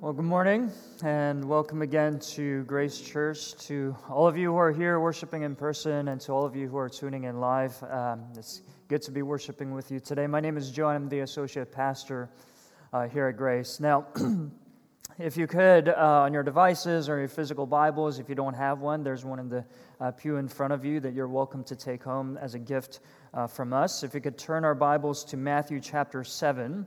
Well, good morning and welcome again to Grace Church. To all of you who are here worshiping in person and to all of you who are tuning in live, um, it's good to be worshiping with you today. My name is John, I'm the associate pastor uh, here at Grace. Now, if you could, uh, on your devices or your physical Bibles, if you don't have one, there's one in the uh, pew in front of you that you're welcome to take home as a gift uh, from us. If you could turn our Bibles to Matthew chapter 7.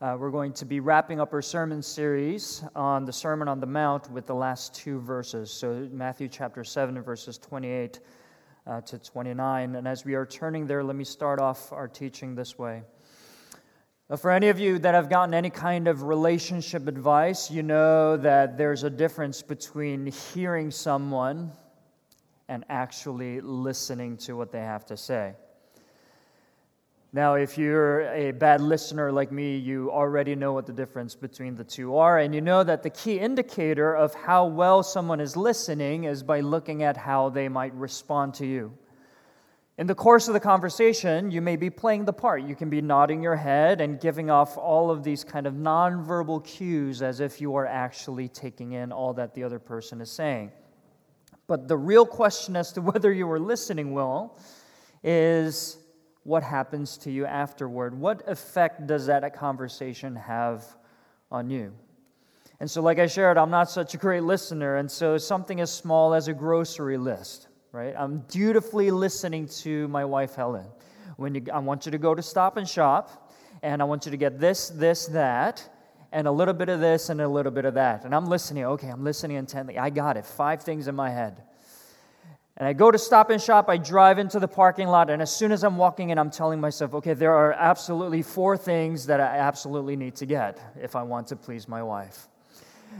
Uh, we're going to be wrapping up our sermon series on the Sermon on the Mount with the last two verses. So, Matthew chapter 7, verses 28 uh, to 29. And as we are turning there, let me start off our teaching this way. Uh, for any of you that have gotten any kind of relationship advice, you know that there's a difference between hearing someone and actually listening to what they have to say. Now, if you're a bad listener like me, you already know what the difference between the two are, and you know that the key indicator of how well someone is listening is by looking at how they might respond to you. In the course of the conversation, you may be playing the part. You can be nodding your head and giving off all of these kind of nonverbal cues as if you are actually taking in all that the other person is saying. But the real question as to whether you are listening well is what happens to you afterward? What effect does that conversation have on you? And so, like I shared, I'm not such a great listener. And so, something as small as a grocery list, right? I'm dutifully listening to my wife, Helen. When you, I want you to go to Stop and Shop, and I want you to get this, this, that, and a little bit of this and a little bit of that. And I'm listening. Okay, I'm listening intently. I got it. Five things in my head. And I go to stop and shop, I drive into the parking lot, and as soon as I'm walking in, I'm telling myself, okay, there are absolutely four things that I absolutely need to get if I want to please my wife.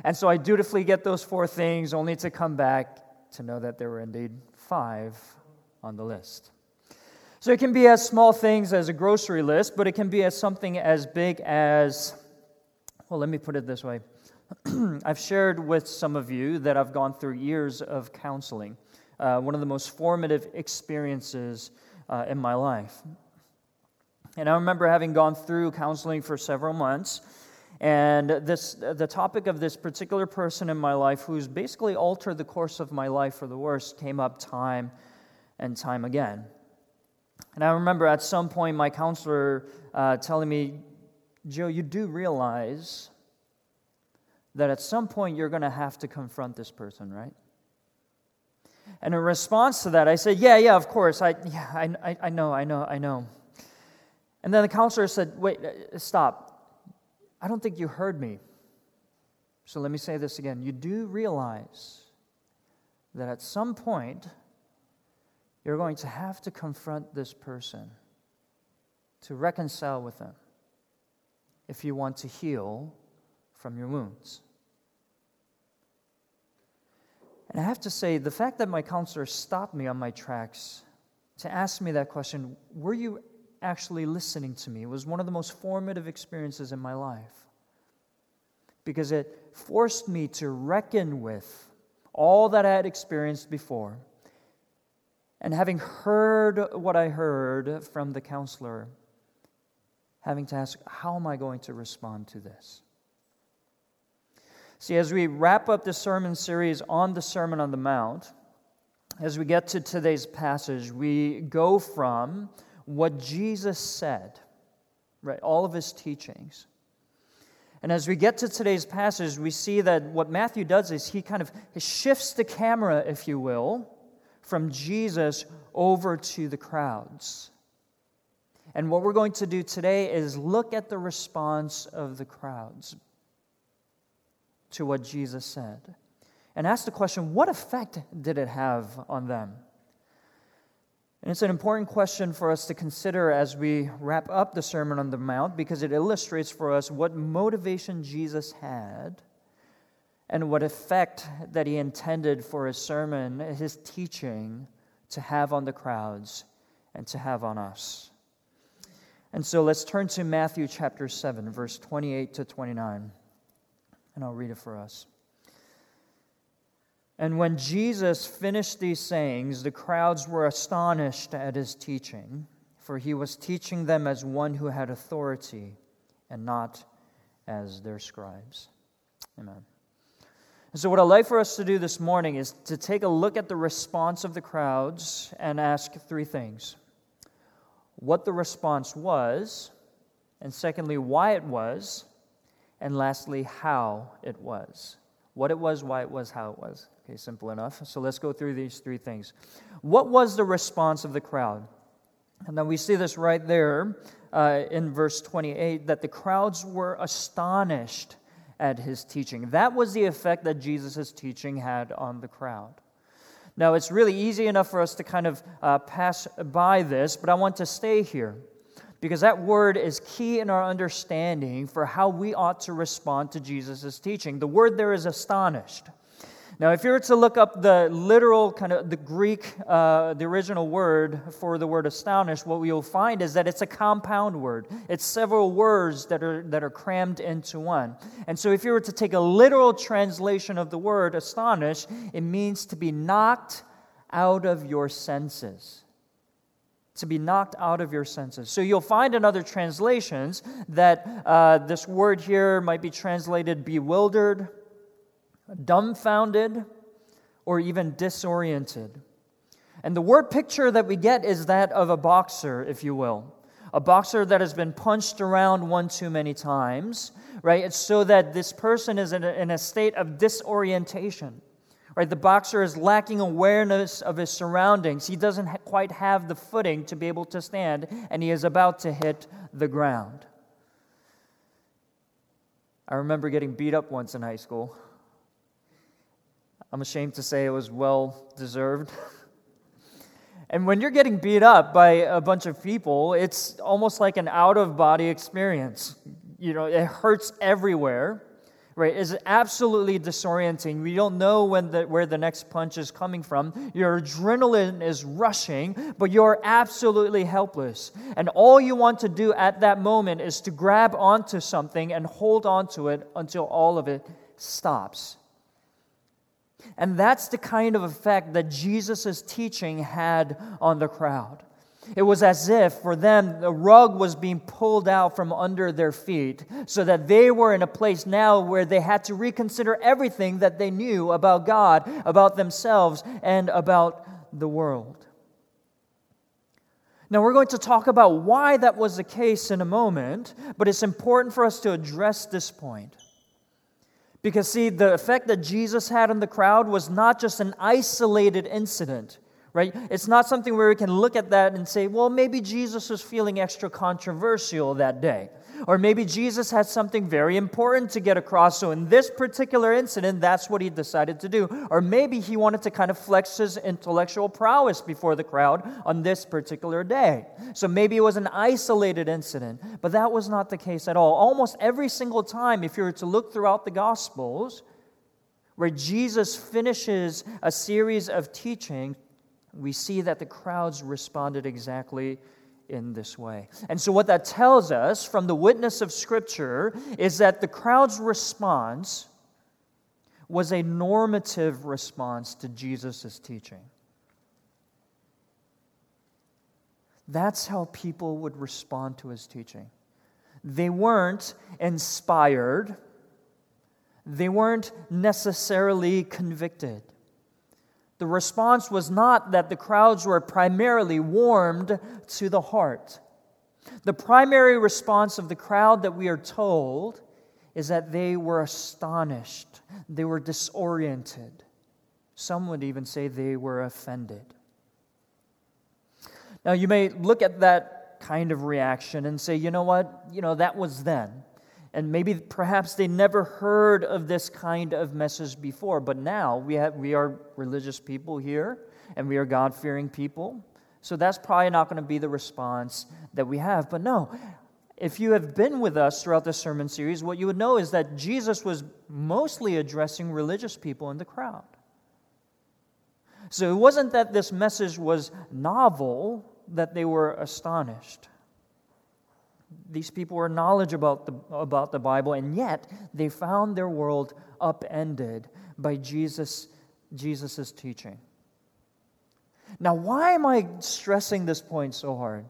And so I dutifully get those four things, only to come back to know that there were indeed five on the list. So it can be as small things as a grocery list, but it can be as something as big as, well, let me put it this way. I've shared with some of you that I've gone through years of counseling uh, one of the most formative experiences uh, in my life. And I remember having gone through counseling for several months. And this, the topic of this particular person in my life, who's basically altered the course of my life for the worse, came up time and time again. And I remember at some point my counselor uh, telling me, Joe, you do realize that at some point you're going to have to confront this person, right? And in response to that, I said, Yeah, yeah, of course. I, yeah, I, I know, I know, I know. And then the counselor said, Wait, uh, stop. I don't think you heard me. So let me say this again. You do realize that at some point, you're going to have to confront this person to reconcile with them if you want to heal from your wounds. And I have to say, the fact that my counselor stopped me on my tracks to ask me that question, were you actually listening to me, was one of the most formative experiences in my life. Because it forced me to reckon with all that I had experienced before. And having heard what I heard from the counselor, having to ask, how am I going to respond to this? See, as we wrap up the sermon series on the Sermon on the Mount, as we get to today's passage, we go from what Jesus said, right, all of his teachings. And as we get to today's passage, we see that what Matthew does is he kind of shifts the camera, if you will, from Jesus over to the crowds. And what we're going to do today is look at the response of the crowds to what Jesus said and ask the question what effect did it have on them? And it's an important question for us to consider as we wrap up the Sermon on the Mount because it illustrates for us what motivation Jesus had and what effect that he intended for his sermon, his teaching, to have on the crowds and to have on us. And so let's turn to Matthew chapter 7, verse 28 to 29 and I'll read it for us. And when Jesus finished these sayings, the crowds were astonished at his teaching, for he was teaching them as one who had authority and not as their scribes. Amen. And so, what I'd like for us to do this morning is to take a look at the response of the crowds and ask three things what the response was, and secondly, why it was, and lastly, how it was. What it was, why it was, how it was. Okay, simple enough. So let's go through these three things. What was the response of the crowd? And then we see this right there uh, in verse 28 that the crowds were astonished at his teaching. That was the effect that Jesus' teaching had on the crowd. Now, it's really easy enough for us to kind of uh, pass by this, but I want to stay here because that word is key in our understanding for how we ought to respond to Jesus' teaching. The word there is astonished. Now, if you were to look up the literal kind of the Greek, uh, the original word for the word astonished, what you'll find is that it's a compound word. It's several words that are, that are crammed into one. And so, if you were to take a literal translation of the word astonished, it means to be knocked out of your senses to be knocked out of your senses. So you'll find in other translations that uh, this word here might be translated bewildered, dumbfounded, or even disoriented. And the word picture that we get is that of a boxer, if you will. A boxer that has been punched around one too many times, right? It's so that this person is in a, in a state of disorientation. Right, the boxer is lacking awareness of his surroundings. He doesn't ha- quite have the footing to be able to stand, and he is about to hit the ground. I remember getting beat up once in high school. I'm ashamed to say it was well deserved. and when you're getting beat up by a bunch of people, it's almost like an out of body experience. You know, it hurts everywhere, right? It's absolutely disorienting. We don't know when the, where the next punch is coming from. Your adrenaline is rushing, but you're absolutely helpless. And all you want to do at that moment is to grab onto something and hold onto it until all of it stops. And that's the kind of effect that Jesus' teaching had on the crowd. It was as if for them the rug was being pulled out from under their feet so that they were in a place now where they had to reconsider everything that they knew about God, about themselves, and about the world. Now, we're going to talk about why that was the case in a moment, but it's important for us to address this point. Because, see, the effect that Jesus had on the crowd was not just an isolated incident, right? It's not something where we can look at that and say, well, maybe Jesus was feeling extra controversial that day. Or maybe Jesus had something very important to get across. So, in this particular incident, that's what he decided to do. Or maybe he wanted to kind of flex his intellectual prowess before the crowd on this particular day. So, maybe it was an isolated incident. But that was not the case at all. Almost every single time, if you were to look throughout the Gospels, where Jesus finishes a series of teaching, we see that the crowds responded exactly in this way. And so, what that tells us from the witness of Scripture is that the crowd's response was a normative response to Jesus' teaching. That's how people would respond to his teaching. They weren't inspired, they weren't necessarily convicted. The response was not that the crowds were primarily warmed to the heart. The primary response of the crowd that we are told is that they were astonished, they were disoriented. Some would even say they were offended. Now, you may look at that kind of reaction and say, you know what? You know, that was then. And maybe perhaps they never heard of this kind of message before, but now we, have, we are religious people here and we are God fearing people. So that's probably not going to be the response that we have. But no, if you have been with us throughout the sermon series, what you would know is that Jesus was mostly addressing religious people in the crowd. So it wasn't that this message was novel that they were astonished. These people were knowledgeable about the, about the Bible, and yet they found their world upended by Jesus' Jesus's teaching. Now, why am I stressing this point so hard?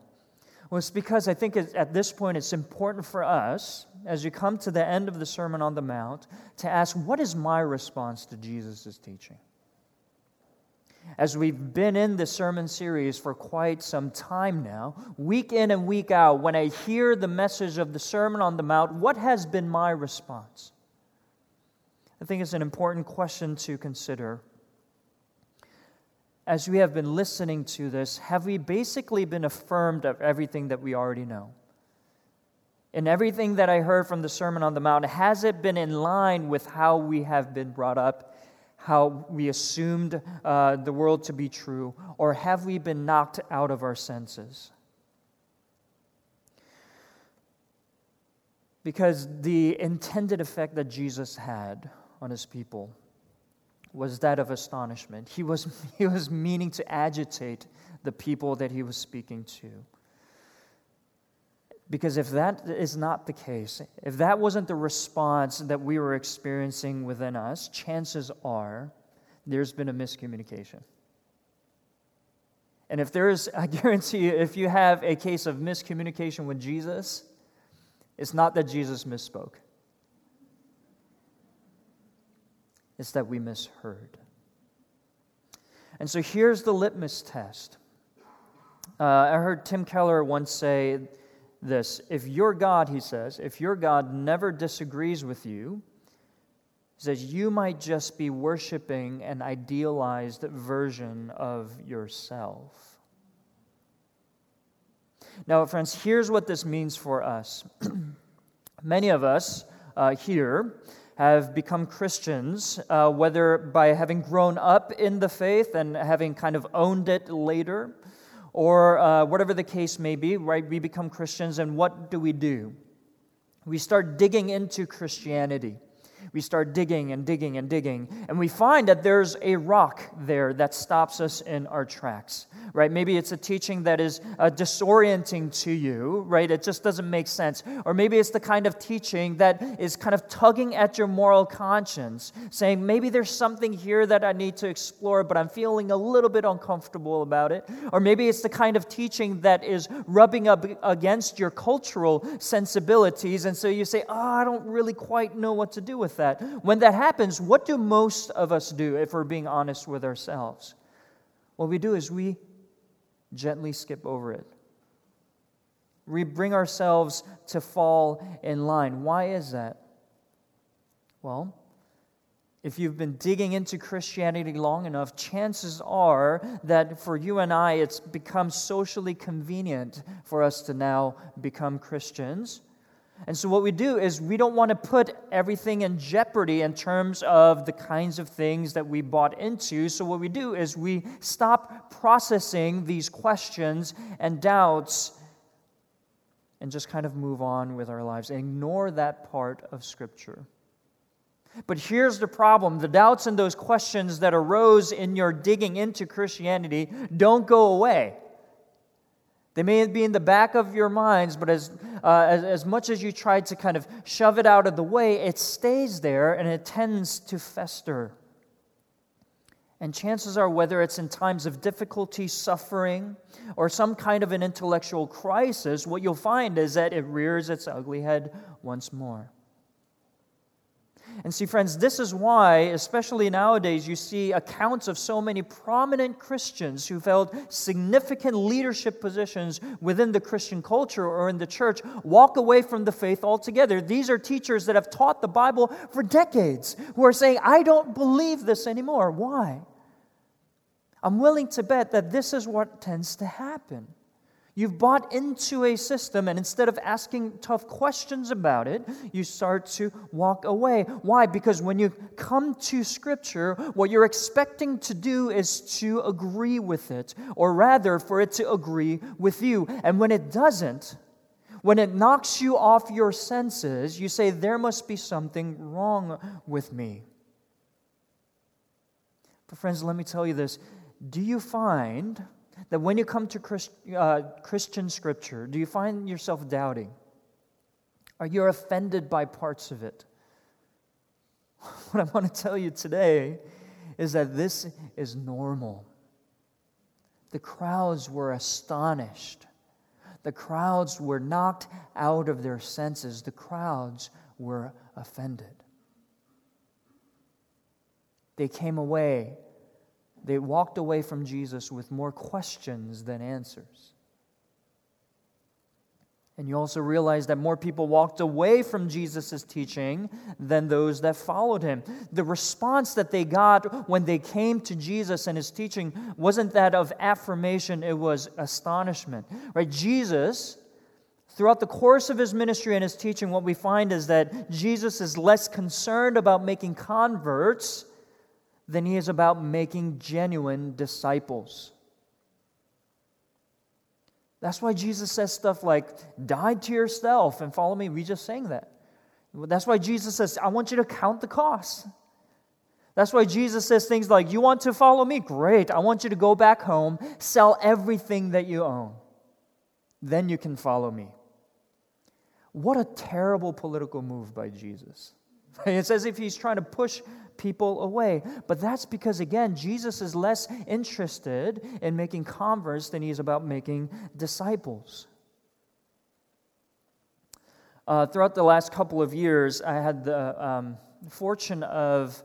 Well, it's because I think at this point it's important for us, as you come to the end of the Sermon on the Mount, to ask, what is my response to Jesus' teaching? As we've been in the sermon series for quite some time now, week in and week out, when I hear the message of the Sermon on the Mount, what has been my response? I think it's an important question to consider as we have been listening to this, have we basically been affirmed of everything that we already know? In everything that I heard from the Sermon on the Mount, has it been in line with how we have been brought up, how we assumed uh, the world to be true, or have we been knocked out of our senses? Because the intended effect that Jesus had on his people was that of astonishment. He was, he was meaning to agitate the people that he was speaking to. Because if that is not the case, if that wasn't the response that we were experiencing within us, chances are there's been a miscommunication. And if there's, I guarantee you, if you have a case of miscommunication with Jesus, it's not that Jesus misspoke. It's that we misheard. And so here's the litmus test. Uh, I heard Tim Keller once say this If your God, he says, if your God never disagrees with you, he says, you might just be worshiping an idealized version of yourself. Now, friends, here's what this means for us. Many of us uh, here have become Christians, uh, whether by having grown up in the faith and having kind of owned it later, or uh, whatever the case may be, right? We become Christians, and what do we do? We start digging into Christianity. We start digging and digging and digging, and we find that there's a rock there that stops us in our tracks, right? Maybe it's a teaching that is uh, disorienting to you, right? It just doesn't make sense. Or maybe it's the kind of teaching that is kind of tugging at your moral conscience, saying, maybe there's something here that I need to explore, but I'm feeling a little bit uncomfortable about it. Or maybe it's the kind of teaching that is rubbing up against your cultural sensibilities, and so you say, oh, I don't really quite know what to do with that. When that happens, what do most of us do if we're being honest with ourselves? What we do is we gently skip over it. We bring ourselves to fall in line. Why is that? Well, if you've been digging into Christianity long enough, chances are that for you and I, it's become socially convenient for us to now become Christians. And so, what we do is we don't want to put everything in jeopardy in terms of the kinds of things that we bought into. So, what we do is we stop processing these questions and doubts and just kind of move on with our lives ignore that part of Scripture. But here's the problem the doubts and those questions that arose in your digging into Christianity don't go away. They may be in the back of your minds, but as, uh, as, as much as you try to kind of shove it out of the way, it stays there and it tends to fester. And chances are, whether it's in times of difficulty, suffering, or some kind of an intellectual crisis, what you'll find is that it rears its ugly head once more. And see, friends, this is why, especially nowadays, you see accounts of so many prominent Christians who've held significant leadership positions within the Christian culture or in the church walk away from the faith altogether. These are teachers that have taught the Bible for decades who are saying, I don't believe this anymore. Why? I'm willing to bet that this is what tends to happen. You've bought into a system, and instead of asking tough questions about it, you start to walk away. Why? Because when you come to Scripture, what you're expecting to do is to agree with it, or rather, for it to agree with you. And when it doesn't, when it knocks you off your senses, you say, There must be something wrong with me. But, friends, let me tell you this. Do you find that when you come to Christ, uh, Christian scripture, do you find yourself doubting? Are you offended by parts of it? What I want to tell you today is that this is normal. The crowds were astonished. The crowds were knocked out of their senses, the crowds were offended. They came away, they walked away from Jesus with more questions than answers. And you also realize that more people walked away from Jesus' teaching than those that followed him. The response that they got when they came to Jesus and his teaching wasn't that of affirmation, it was astonishment. Right? Jesus, throughout the course of his ministry and his teaching, what we find is that Jesus is less concerned about making converts than he is about making genuine disciples. That's why Jesus says stuff like, die to yourself and follow me. We just sang that. That's why Jesus says, I want you to count the cost. That's why Jesus says things like, You want to follow me? Great. I want you to go back home, sell everything that you own. Then you can follow me. What a terrible political move by Jesus. It's as if he's trying to push people away. But that's because, again, Jesus is less interested in making converts than he is about making disciples. Uh, throughout the last couple of years, I had the um, fortune of,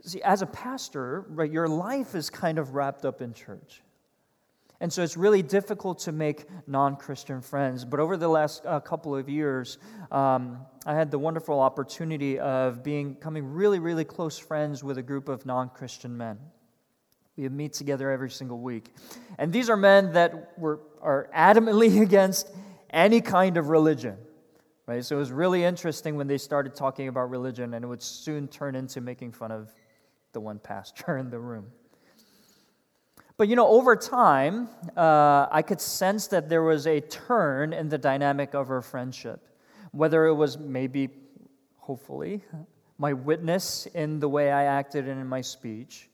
see, as a pastor, right, your life is kind of wrapped up in church. And so it's really difficult to make non Christian friends. But over the last uh, couple of years, um, I had the wonderful opportunity of being, becoming really, really close friends with a group of non Christian men. We meet together every single week. And these are men that were, are adamantly against any kind of religion. Right? So it was really interesting when they started talking about religion, and it would soon turn into making fun of the one pastor in the room. But you know, over time, uh, I could sense that there was a turn in the dynamic of our friendship. Whether it was maybe, hopefully, my witness in the way I acted and in my speech,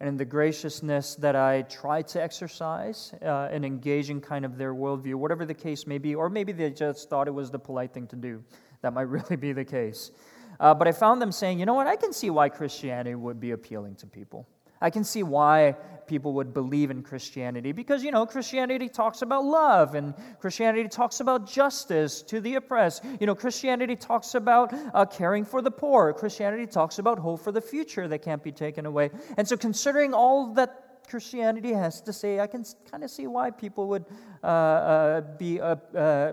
and in the graciousness that I tried to exercise uh, in engaging kind of their worldview, whatever the case may be, or maybe they just thought it was the polite thing to do. That might really be the case. Uh, but I found them saying, you know what, I can see why Christianity would be appealing to people. I can see why people would believe in Christianity because, you know, Christianity talks about love and Christianity talks about justice to the oppressed. You know, Christianity talks about uh, caring for the poor. Christianity talks about hope for the future that can't be taken away. And so, considering all that Christianity has to say, I can kind of see why people would uh, uh, be uh, uh,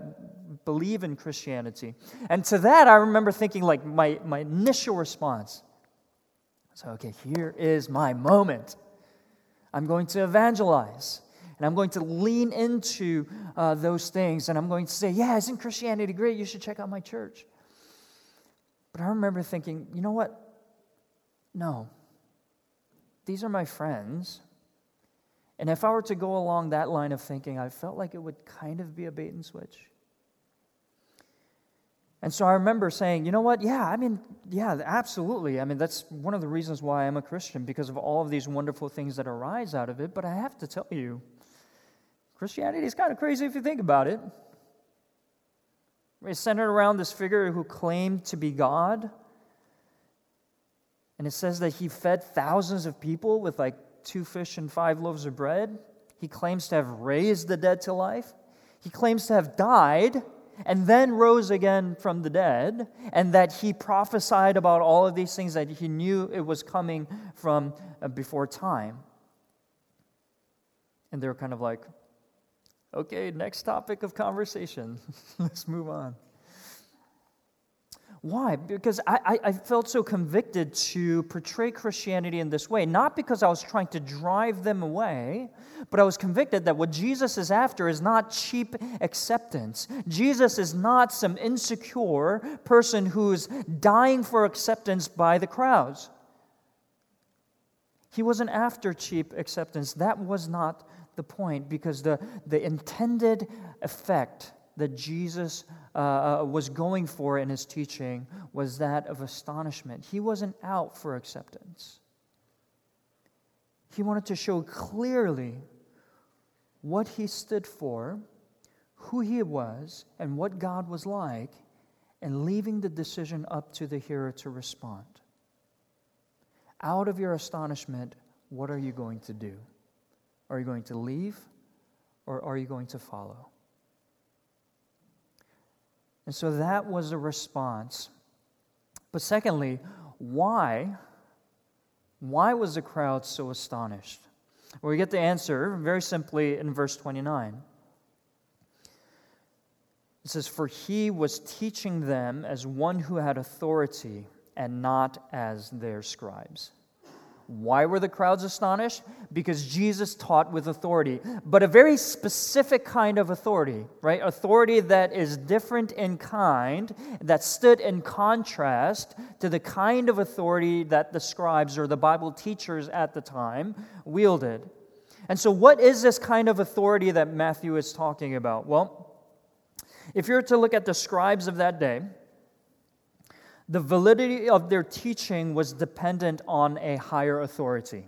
believe in Christianity. And to that, I remember thinking, like, my, my initial response so, okay, here is my moment. I'm going to evangelize. And I'm going to lean into uh, those things. And I'm going to say, yeah, isn't Christianity great? You should check out my church. But I remember thinking, you know what? No. These are my friends. And if I were to go along that line of thinking, I felt like it would kind of be a bait and switch. And so I remember saying, you know what? Yeah, I mean, yeah, absolutely. I mean, that's one of the reasons why I'm a Christian, because of all of these wonderful things that arise out of it. But I have to tell you, Christianity is kind of crazy if you think about it. It's centered around this figure who claimed to be God. And it says that he fed thousands of people with like two fish and five loaves of bread. He claims to have raised the dead to life. He claims to have died and then rose again from the dead, and that he prophesied about all of these things that he knew it was coming from uh, before time. And they're kind of like, okay, next topic of conversation. Let's move on. Why? Because I, I, felt so convicted to portray Christianity in this way, not because I was trying to drive them away, but I was convicted that what Jesus is after is not cheap acceptance. Jesus is not some insecure person who's dying for acceptance by the crowds. He wasn't after cheap acceptance. That was not the point, because the, the intended effect that Jesus uh, uh, was going for in his teaching was that of astonishment. He wasn't out for acceptance, he wanted to show clearly what he stood for, who he was, and what God was like, and leaving the decision up to the hearer to respond. Out of your astonishment, what are you going to do? Are you going to leave or are you going to follow? And so that was a response. But secondly, why? Why was the crowd so astonished? Well, we get the answer very simply in verse 29. It says, For he was teaching them as one who had authority and not as their scribes. Why were the crowds astonished? Because Jesus taught with authority, but a very specific kind of authority, right? Authority that is different in kind, that stood in contrast to the kind of authority that the scribes or the Bible teachers at the time wielded. And so, what is this kind of authority that Matthew is talking about? Well, if you're to look at the scribes of that day, the validity of their teaching was dependent on a higher authority.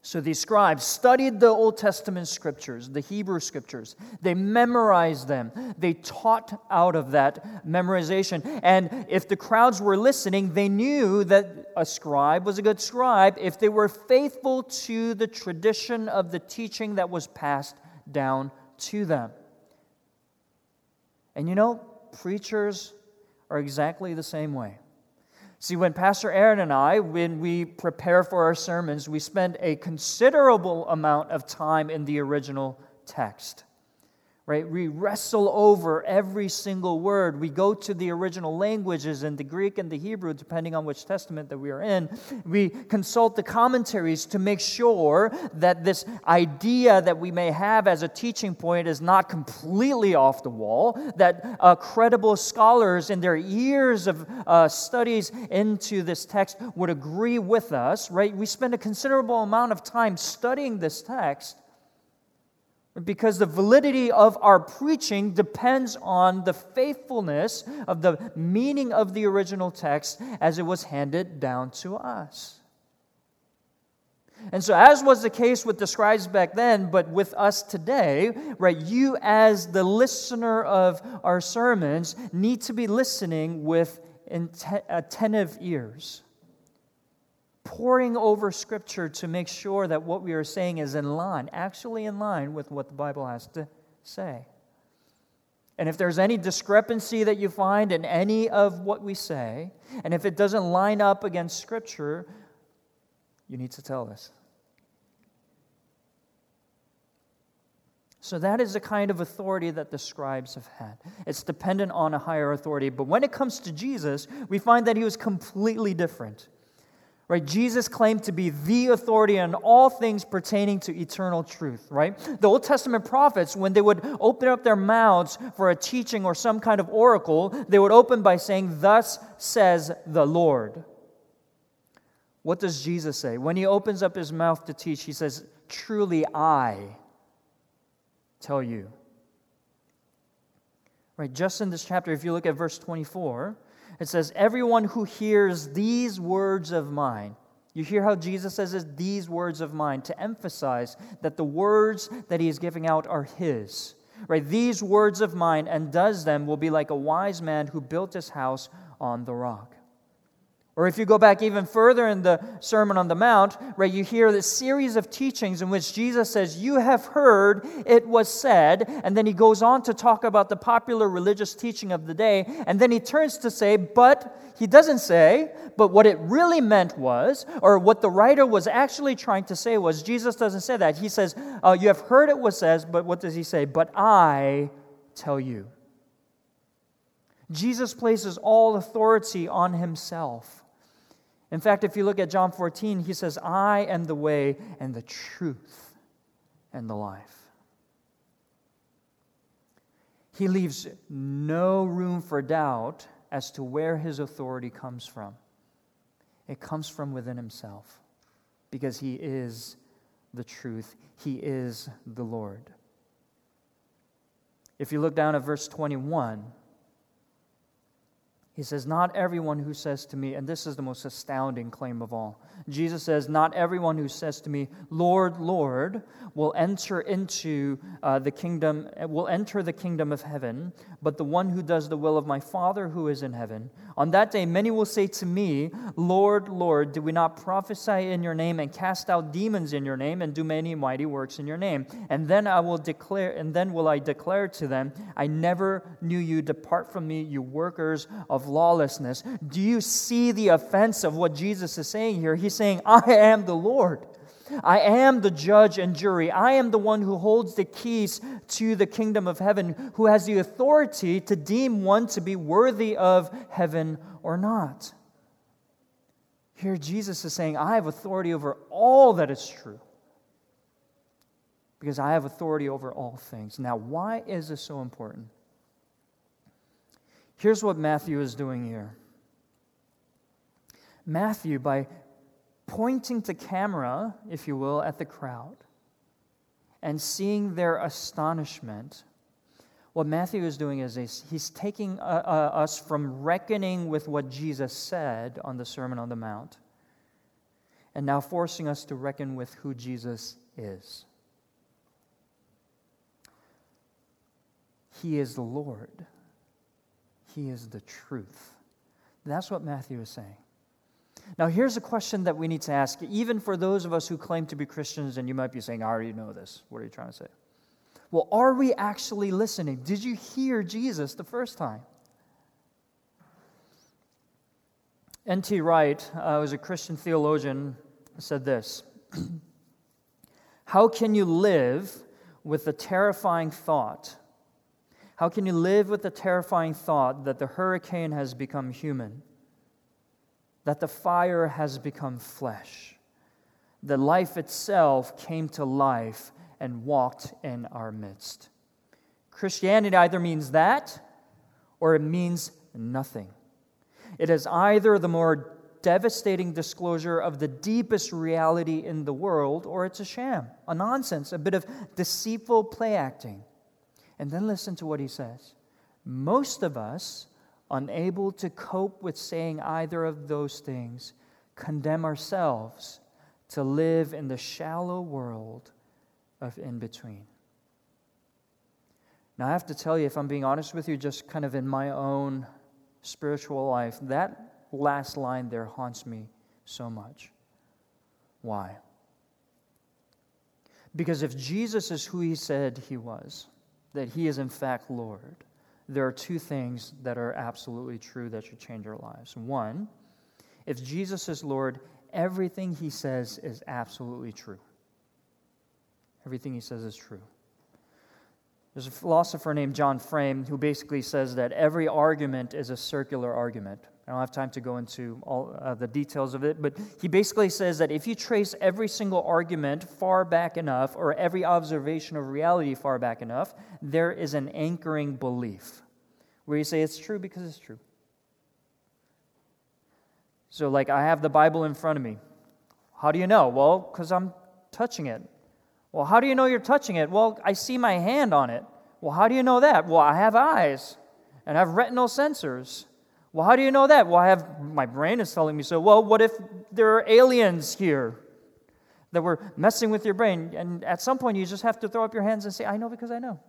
So these scribes studied the Old Testament scriptures, the Hebrew scriptures. They memorized them. They taught out of that memorization. And if the crowds were listening, they knew that a scribe was a good scribe if they were faithful to the tradition of the teaching that was passed down to them. And you know, preachers are exactly the same way. See, when Pastor Aaron and I, when we prepare for our sermons, we spend a considerable amount of time in the original text right? We wrestle over every single word. We go to the original languages in the Greek and the Hebrew, depending on which testament that we are in. We consult the commentaries to make sure that this idea that we may have as a teaching point is not completely off the wall, that uh, credible scholars in their years of uh, studies into this text would agree with us, right? We spend a considerable amount of time studying this text because the validity of our preaching depends on the faithfulness of the meaning of the original text as it was handed down to us. And so, as was the case with the scribes back then, but with us today, right, you as the listener of our sermons need to be listening with attentive ears poring over Scripture to make sure that what we are saying is in line, actually in line with what the Bible has to say. And if there's any discrepancy that you find in any of what we say, and if it doesn't line up against Scripture, you need to tell us. So, that is the kind of authority that the scribes have had. It's dependent on a higher authority. But when it comes to Jesus, we find that he was completely different. Right? Jesus claimed to be the authority on all things pertaining to eternal truth, right? The Old Testament prophets, when they would open up their mouths for a teaching or some kind of oracle, they would open by saying, Thus says the Lord. What does Jesus say? When he opens up his mouth to teach, he says, Truly I tell you. Right, just in this chapter, if you look at verse 24, it says, Everyone who hears these words of mine, you hear how Jesus says these words of mine, to emphasize that the words that he is giving out are his. Right? These words of mine and does them will be like a wise man who built his house on the rock. Or if you go back even further in the Sermon on the Mount, right, you hear this series of teachings in which Jesus says, You have heard it was said. And then he goes on to talk about the popular religious teaching of the day. And then he turns to say, But he doesn't say, but what it really meant was, or what the writer was actually trying to say was, Jesus doesn't say that. He says, uh, You have heard it was said, but what does he say? But I tell you. Jesus places all authority on himself. In fact, if you look at John 14, he says, I am the way and the truth and the life. He leaves no room for doubt as to where his authority comes from. It comes from within himself because he is the truth, he is the Lord. If you look down at verse 21, He says, Not everyone who says to me, and this is the most astounding claim of all. Jesus says, Not everyone who says to me, Lord, Lord, will enter into uh, the kingdom, will enter the kingdom of heaven, but the one who does the will of my Father who is in heaven. On that day, many will say to me, Lord, Lord, did we not prophesy in your name and cast out demons in your name and do many mighty works in your name? And then I will declare, and then will I declare to them, I never knew you. Depart from me, you workers of lawlessness. Do you see the offense of what Jesus is saying here? He's saying, I am the Lord. I am the judge and jury. I am the one who holds the keys to the kingdom of heaven, who has the authority to deem one to be worthy of heaven or not. Here, Jesus is saying, I have authority over all that is true because I have authority over all things. Now, why is this so important? Here's what Matthew is doing here. Matthew, by pointing to camera, if you will, at the crowd and seeing their astonishment, what Matthew is doing is he's taking uh, uh, us from reckoning with what Jesus said on the Sermon on the Mount and now forcing us to reckon with who Jesus is. He is the Lord, He is the truth. That's what Matthew is saying. Now, here's a question that we need to ask, even for those of us who claim to be Christians, and you might be saying, I already know this. What are you trying to say? Well, are we actually listening? Did you hear Jesus the first time? N.T. Wright uh, was a Christian theologian, said this How can you live with the terrifying thought? How can you live with the terrifying thought that the hurricane has become human? that the fire has become flesh. that life itself came to life and walked in our midst. Christianity either means that or it means nothing. It is either the more devastating disclosure of the deepest reality in the world, or it's a sham, a nonsense, a bit of deceitful play acting. And then listen to what he says. Most of us unable to cope with saying either of those things, condemn ourselves to live in the shallow world of in between. Now, I have to tell you, if I'm being honest with you, just kind of in my own spiritual life, that last line there haunts me so much. Why? Because if Jesus is who he said he was, that he is in fact Lord, there are two things that are absolutely true that should change our lives. One, if Jesus is Lord, everything he says is absolutely true. Everything he says is true. There's a philosopher named John Frame who basically says that every argument is a circular argument. I don't have time to go into all uh, the details of it, but he basically says that if you trace every single argument far back enough, or every observation of reality far back enough, there is an anchoring belief where you say it's true because it's true. So, like, I have the Bible in front of me. How do you know? Well, because I'm touching it. Well, how do you know you're touching it? Well, I see my hand on it. Well, how do you know that? Well, I have eyes and I have retinal sensors. Well, how do you know that? Well, I have my brain is telling me so. Well, what if there are aliens here that were messing with your brain? And at some point, you just have to throw up your hands and say, I know because I know.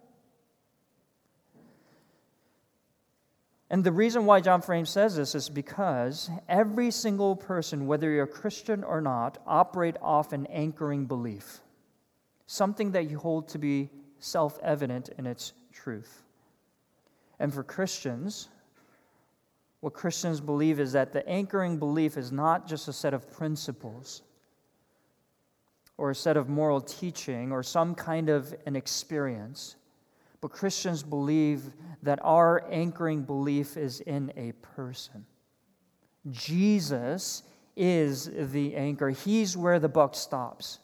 And the reason why John Frame says this is because every single person, whether you're a Christian or not, operate off an anchoring belief, something that you hold to be self evident in its truth. And for Christians, what Christians believe is that the anchoring belief is not just a set of principles or a set of moral teaching or some kind of an experience. But Christians believe that our anchoring belief is in a person. Jesus is the anchor, He's where the buck stops.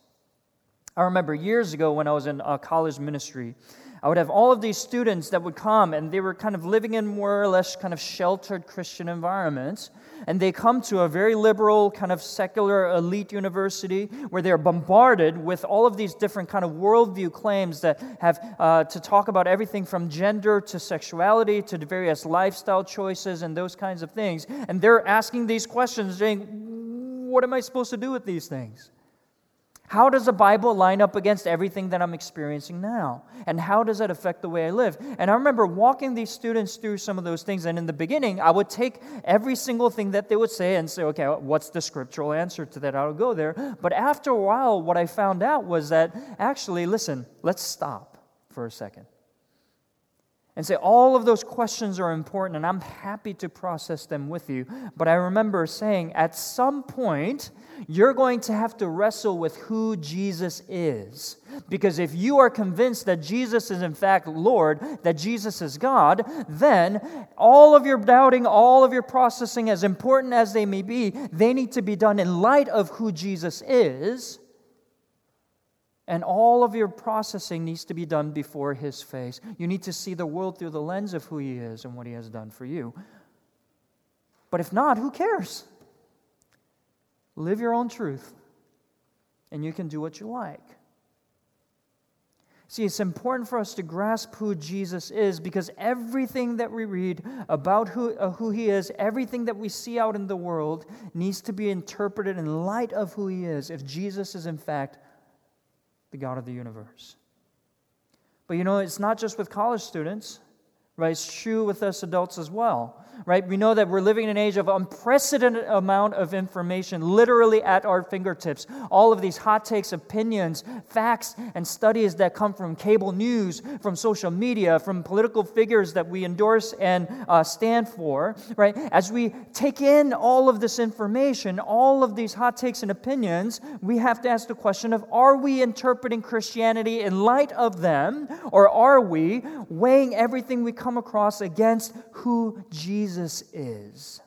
I remember years ago when I was in a college ministry, I would have all of these students that would come and they were kind of living in more or less kind of sheltered Christian environments. And they come to a very liberal, kind of secular elite university where they're bombarded with all of these different kind of worldview claims that have uh, to talk about everything from gender to sexuality to various lifestyle choices and those kinds of things. And they're asking these questions, saying, What am I supposed to do with these things? How does the Bible line up against everything that I'm experiencing now? And how does that affect the way I live? And I remember walking these students through some of those things. And in the beginning, I would take every single thing that they would say and say, okay, what's the scriptural answer to that? I'll go there. But after a while, what I found out was that actually, listen, let's stop for a second and say all of those questions are important and I'm happy to process them with you. But I remember saying at some point, you're going to have to wrestle with who Jesus is. Because if you are convinced that Jesus is in fact Lord, that Jesus is God, then all of your doubting, all of your processing, as important as they may be, they need to be done in light of who Jesus is and all of your processing needs to be done before His face. You need to see the world through the lens of who He is and what He has done for you. But if not, who cares? Live your own truth, and you can do what you like. See, it's important for us to grasp who Jesus is because everything that we read about who, uh, who he is, everything that we see out in the world, needs to be interpreted in light of who he is. If Jesus is, in fact, the God of the universe. But you know, it's not just with college students, right? It's true with us adults as well right? We know that we're living in an age of unprecedented amount of information literally at our fingertips. All of these hot takes, opinions, facts, and studies that come from cable news, from social media, from political figures that we endorse and uh, stand for, right? As we take in all of this information, all of these hot takes and opinions, we have to ask the question of are we interpreting Christianity in light of them, or are we weighing everything we come across against who Jesus Jesus is.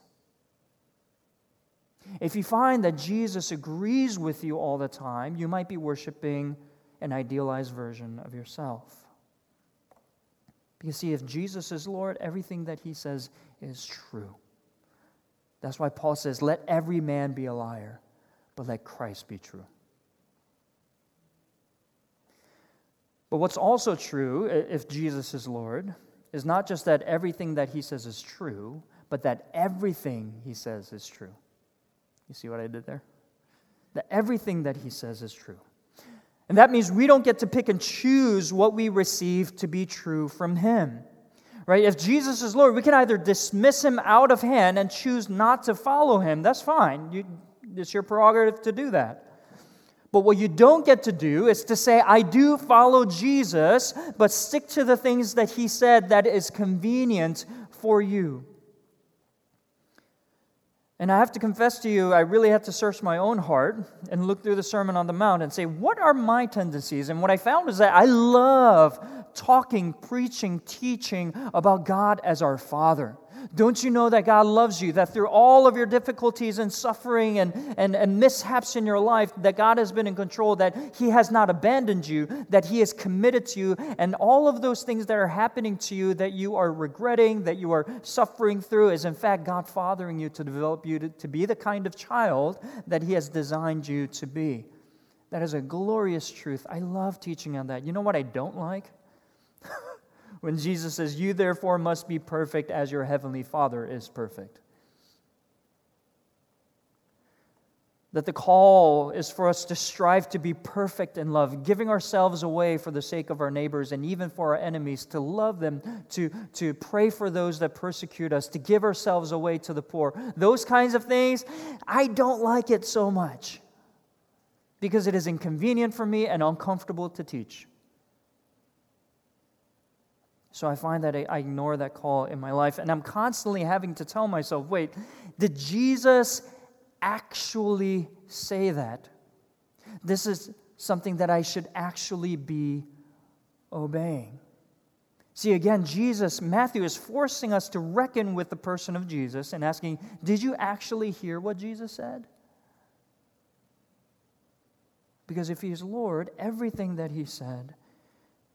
If you find that Jesus agrees with you all the time, you might be worshiping an idealized version of yourself. Because, see, if Jesus is Lord, everything that he says is true. That's why Paul says, Let every man be a liar, but let Christ be true. But what's also true, if Jesus is Lord, is not just that everything that he says is true, but that everything he says is true. You see what I did there? That everything that he says is true. And that means we don't get to pick and choose what we receive to be true from him. Right? If Jesus is Lord, we can either dismiss him out of hand and choose not to follow him. That's fine. You, it's your prerogative to do that. But what you don't get to do is to say, I do follow Jesus, but stick to the things that he said that is convenient for you. And I have to confess to you, I really had to search my own heart and look through the Sermon on the Mount and say, what are my tendencies? And what I found is that I love talking, preaching, teaching about God as our Father. Don't you know that God loves you? That through all of your difficulties and suffering and, and, and mishaps in your life, that God has been in control, that He has not abandoned you, that He is committed to you, and all of those things that are happening to you that you are regretting, that you are suffering through, is in fact God fathering you to develop you to, to be the kind of child that He has designed you to be. That is a glorious truth. I love teaching on that. You know what I don't like? when Jesus says, You therefore must be perfect as your heavenly Father is perfect. That the call is for us to strive to be perfect in love, giving ourselves away for the sake of our neighbors and even for our enemies, to love them, to, to pray for those that persecute us, to give ourselves away to the poor. Those kinds of things, I don't like it so much because it is inconvenient for me and uncomfortable to teach. So I find that I, ignore that call in my life, and I'm constantly having to tell myself wait, did Jesus actually say that? This is something that I should actually be obeying. See, again, Jesus, Matthew is forcing us to reckon with the person of Jesus and asking, Did you actually hear what Jesus said? Because if he is Lord, everything that he said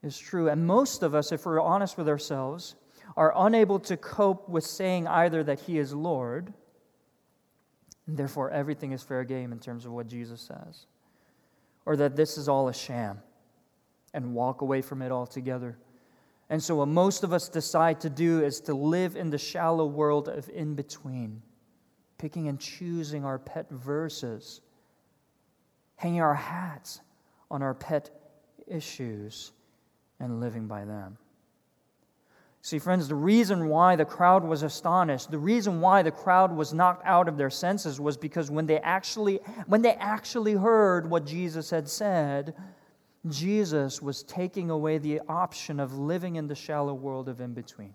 is true. And most of us, if we're honest with ourselves, are unable to cope with saying either that He is Lord, and therefore everything is fair game in terms of what Jesus says, or that this is all a sham, and walk away from it altogether. And so, what most of us decide to do is to live in the shallow world of in between, picking and choosing our pet verses, hanging our hats on our pet issues, and living by them. See, friends, the reason why the crowd was astonished, the reason why the crowd was knocked out of their senses was because when they actually, when they actually heard what Jesus had said, Jesus was taking away the option of living in the shallow world of in between.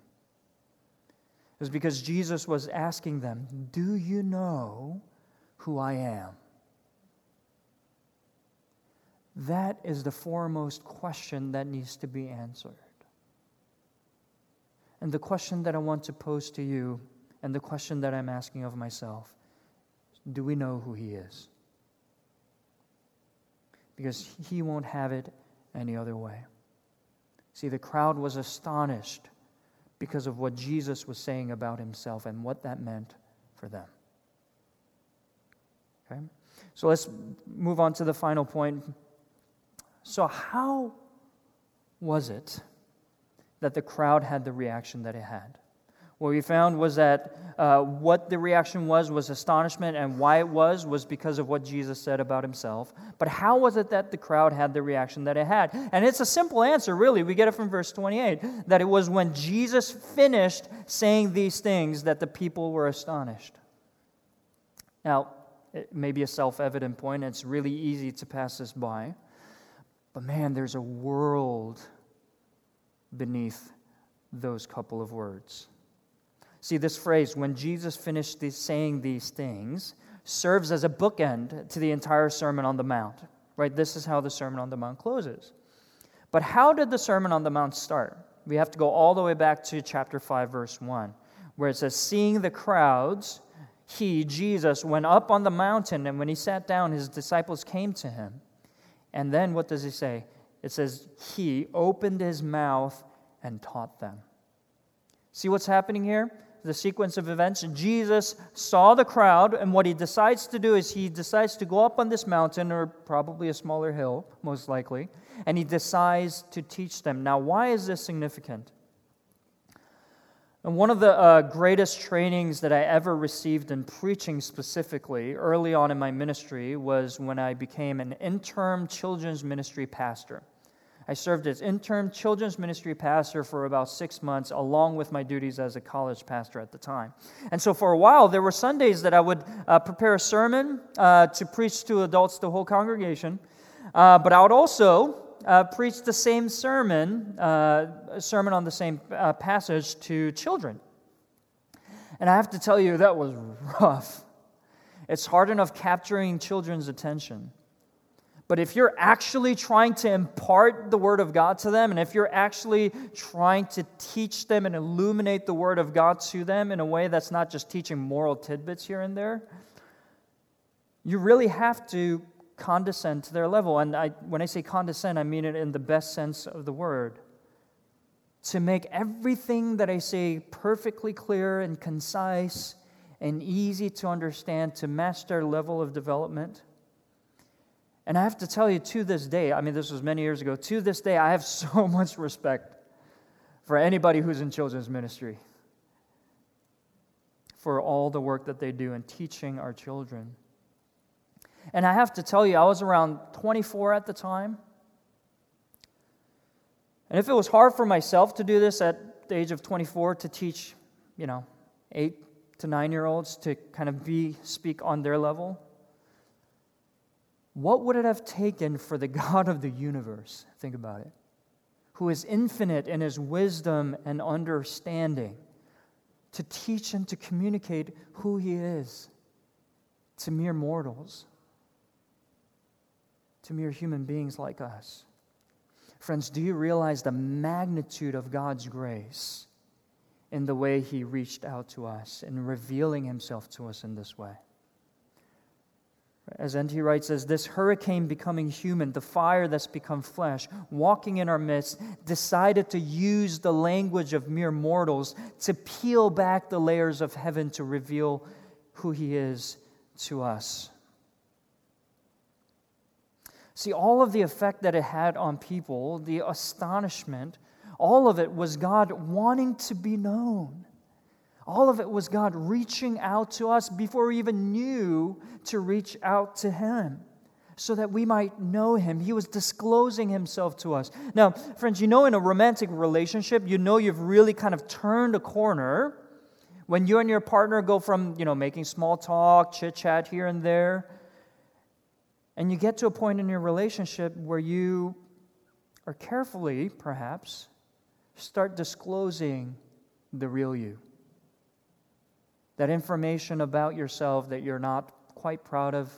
It was because Jesus was asking them, Do you know who I am? That is the foremost question that needs to be answered. And the question that I want to pose to you, and the question that I'm asking of myself, do we know who He is? Because He won't have it any other way. See, the crowd was astonished because of what Jesus was saying about Himself and what that meant for them. Okay? So let's move on to the final point. So, how was it that the crowd had the reaction that it had. What we found was that uh, what the reaction was was astonishment, and why it was was because of what Jesus said about himself. But how was it that the crowd had the reaction that it had? And it's a simple answer, really. We get it from verse 28 that it was when Jesus finished saying these things that the people were astonished. Now, it may be a self evident point, it's really easy to pass this by. But man, there's a world beneath those couple of words. See, this phrase, when Jesus finished these, saying these things, serves as a bookend to the entire Sermon on the Mount. Right? This is how the Sermon on the Mount closes. But how did the Sermon on the Mount start? We have to go all the way back to chapter 5, verse 1, where it says, Seeing the crowds, he, Jesus, went up on the mountain, and when he sat down, his disciples came to him. And then what does he say? it says, He opened his mouth and taught them. See what's happening here? The sequence of events. Jesus saw the crowd, and what he decides to do is he decides to go up on this mountain, or probably a smaller hill, most likely, and he decides to teach them. Now, why is this significant? And one of the uh, greatest trainings that I ever received in preaching specifically early on in my ministry was when I became an interim children's ministry pastor. I served as interim children's ministry pastor for about six months, along with my duties as a college pastor at the time. And so, for a while, there were Sundays that I would uh, prepare a sermon uh, to preach to adults, the whole congregation. Uh, but I would also uh, preach the same sermon, uh, sermon on the same uh, passage to children. And I have to tell you, that was rough. It's hard enough capturing children's attention. But if you're actually trying to impart the Word of God to them, and if you're actually trying to teach them and illuminate the Word of God to them in a way that's not just teaching moral tidbits here and there, you really have to condescend to their level. And I, when I say condescend, I mean it in the best sense of the word. To make everything that I say perfectly clear and concise and easy to understand to match their level of development and I have to tell you, to this day, I mean, this was many years ago, to this day, I have so much respect for anybody who's in children's ministry, for all the work that they do in teaching our children. And I have to tell you, I was around 24 at the time. And if it was hard for myself to do this at the age of 24 to teach, you know, eight to nine year olds to kind of be speak on their level, what would it have taken for the God of the universe? Think about it. Who is infinite in his wisdom and understanding to teach and to communicate who he is to mere mortals, to mere human beings like us. Friends, do you realize the magnitude of God's grace in the way he reached out to us and revealing himself to us in this way? As N.T. Wright says, this hurricane becoming human, the fire that's become flesh, walking in our midst, decided to use the language of mere mortals to peel back the layers of heaven to reveal who he is to us. See, all of the effect that it had on people, the astonishment, all of it was God wanting to be known. All of it was God reaching out to us before we even knew to reach out to Him so that we might know Him. He was disclosing Himself to us. Now, friends, you know, in a romantic relationship, you know you've really kind of turned a corner when you and your partner go from, you know, making small talk, chit chat here and there, and you get to a point in your relationship where you are carefully, perhaps, start disclosing the real you that information about yourself that you're not quite proud of,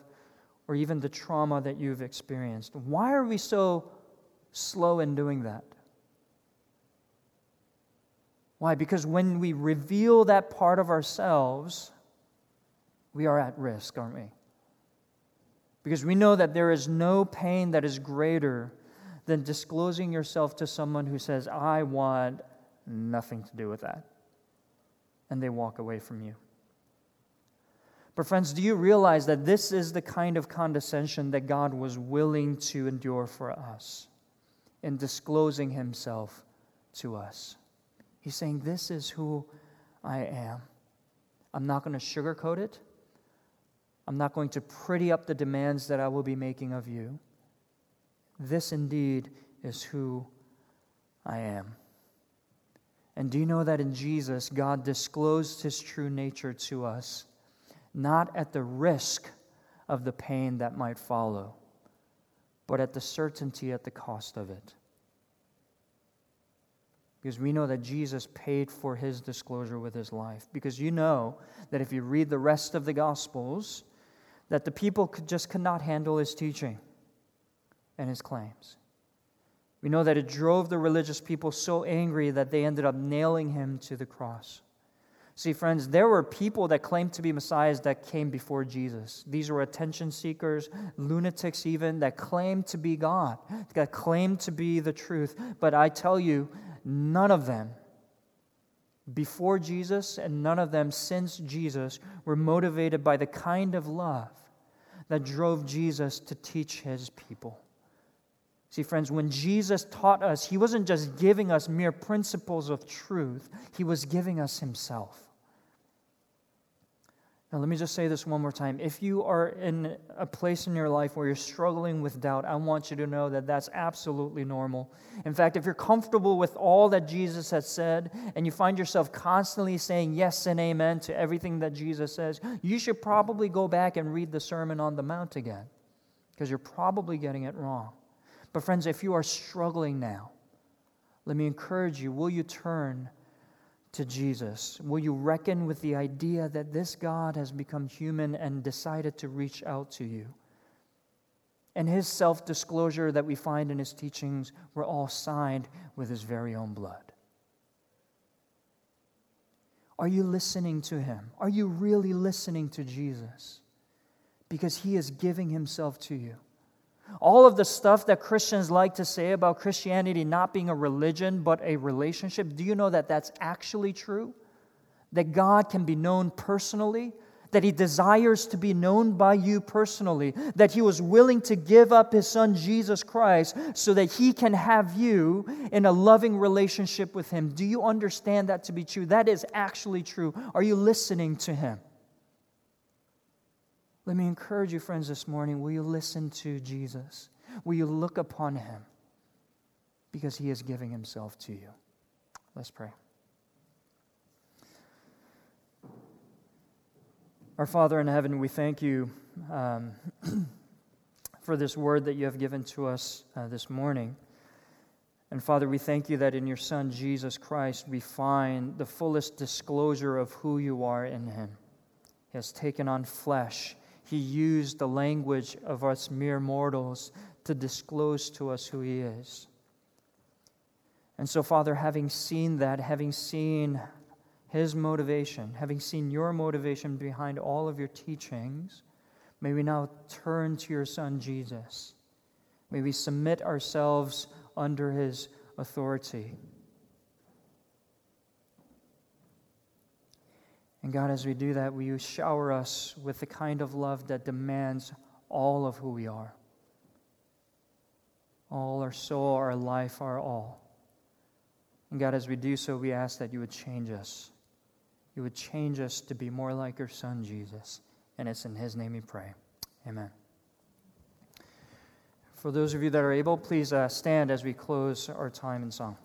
or even the trauma that you've experienced. Why are we so slow in doing that? Why? Because when we reveal that part of ourselves, we are at risk, aren't we? Because we know that there is no pain that is greater than disclosing yourself to someone who says, I want nothing to do with that. And they walk away from you. But, friends, do you realize that this is the kind of condescension that God was willing to endure for us in disclosing Himself to us? He's saying, This is who I am. I'm not going to sugarcoat it. I'm not going to pretty up the demands that I will be making of you. This indeed is who I am. And do you know that in Jesus, God disclosed his true nature to us? not at the risk of the pain that might follow, but at the certainty at the cost of it. Because we know that Jesus paid for his disclosure with his life. Because you know that if you read the rest of the Gospels, that the people could just could not handle his teaching and his claims. We know that it drove the religious people so angry that they ended up nailing him to the cross. See, friends, there were people that claimed to be messiahs that came before Jesus. These were attention seekers, lunatics, even, that claimed to be God, that claimed to be the truth. But I tell you, none of them before Jesus and none of them since Jesus were motivated by the kind of love that drove Jesus to teach his people. See, friends, when Jesus taught us, he wasn't just giving us mere principles of truth, he was giving us himself. Now, let me just say this one more time. If you are in a place in your life where you're struggling with doubt, I want you to know that that's absolutely normal. In fact, if you're comfortable with all that Jesus has said and you find yourself constantly saying yes and amen to everything that Jesus says, you should probably go back and read the Sermon on the Mount again because you're probably getting it wrong. But, friends, if you are struggling now, let me encourage you will you turn to Jesus? Will you reckon with the idea that this God has become human and decided to reach out to you? And his self disclosure that we find in his teachings were all signed with his very own blood. Are you listening to him? Are you really listening to Jesus? Because he is giving himself to you. All of the stuff that Christians like to say about Christianity not being a religion but a relationship, do you know that that's actually true? That God can be known personally, that He desires to be known by you personally, that He was willing to give up His Son Jesus Christ so that He can have you in a loving relationship with Him. Do you understand that to be true? That is actually true. Are you listening to Him? Let me encourage you, friends, this morning. Will you listen to Jesus? Will you look upon him? Because he is giving himself to you. Let's pray. Our Father in heaven, we thank you um, for this word that you have given to us uh, this morning. And Father, we thank you that in your Son, Jesus Christ, we find the fullest disclosure of who you are in him. He has taken on flesh he used the language of us mere mortals to disclose to us who He is. And so, Father, having seen that, having seen His motivation, having seen your motivation behind all of your teachings, May we now turn to your Son, Jesus. May we submit ourselves under his authority. And God, as we do that, will you shower us with the kind of love that demands all of who we are? All our soul, our life, our all. And God, as we do so, we ask that you would change us. You would change us to be more like your Son, Jesus. And it's in his name we pray. Amen. For those of you that are able, please uh, stand as we close our time in song.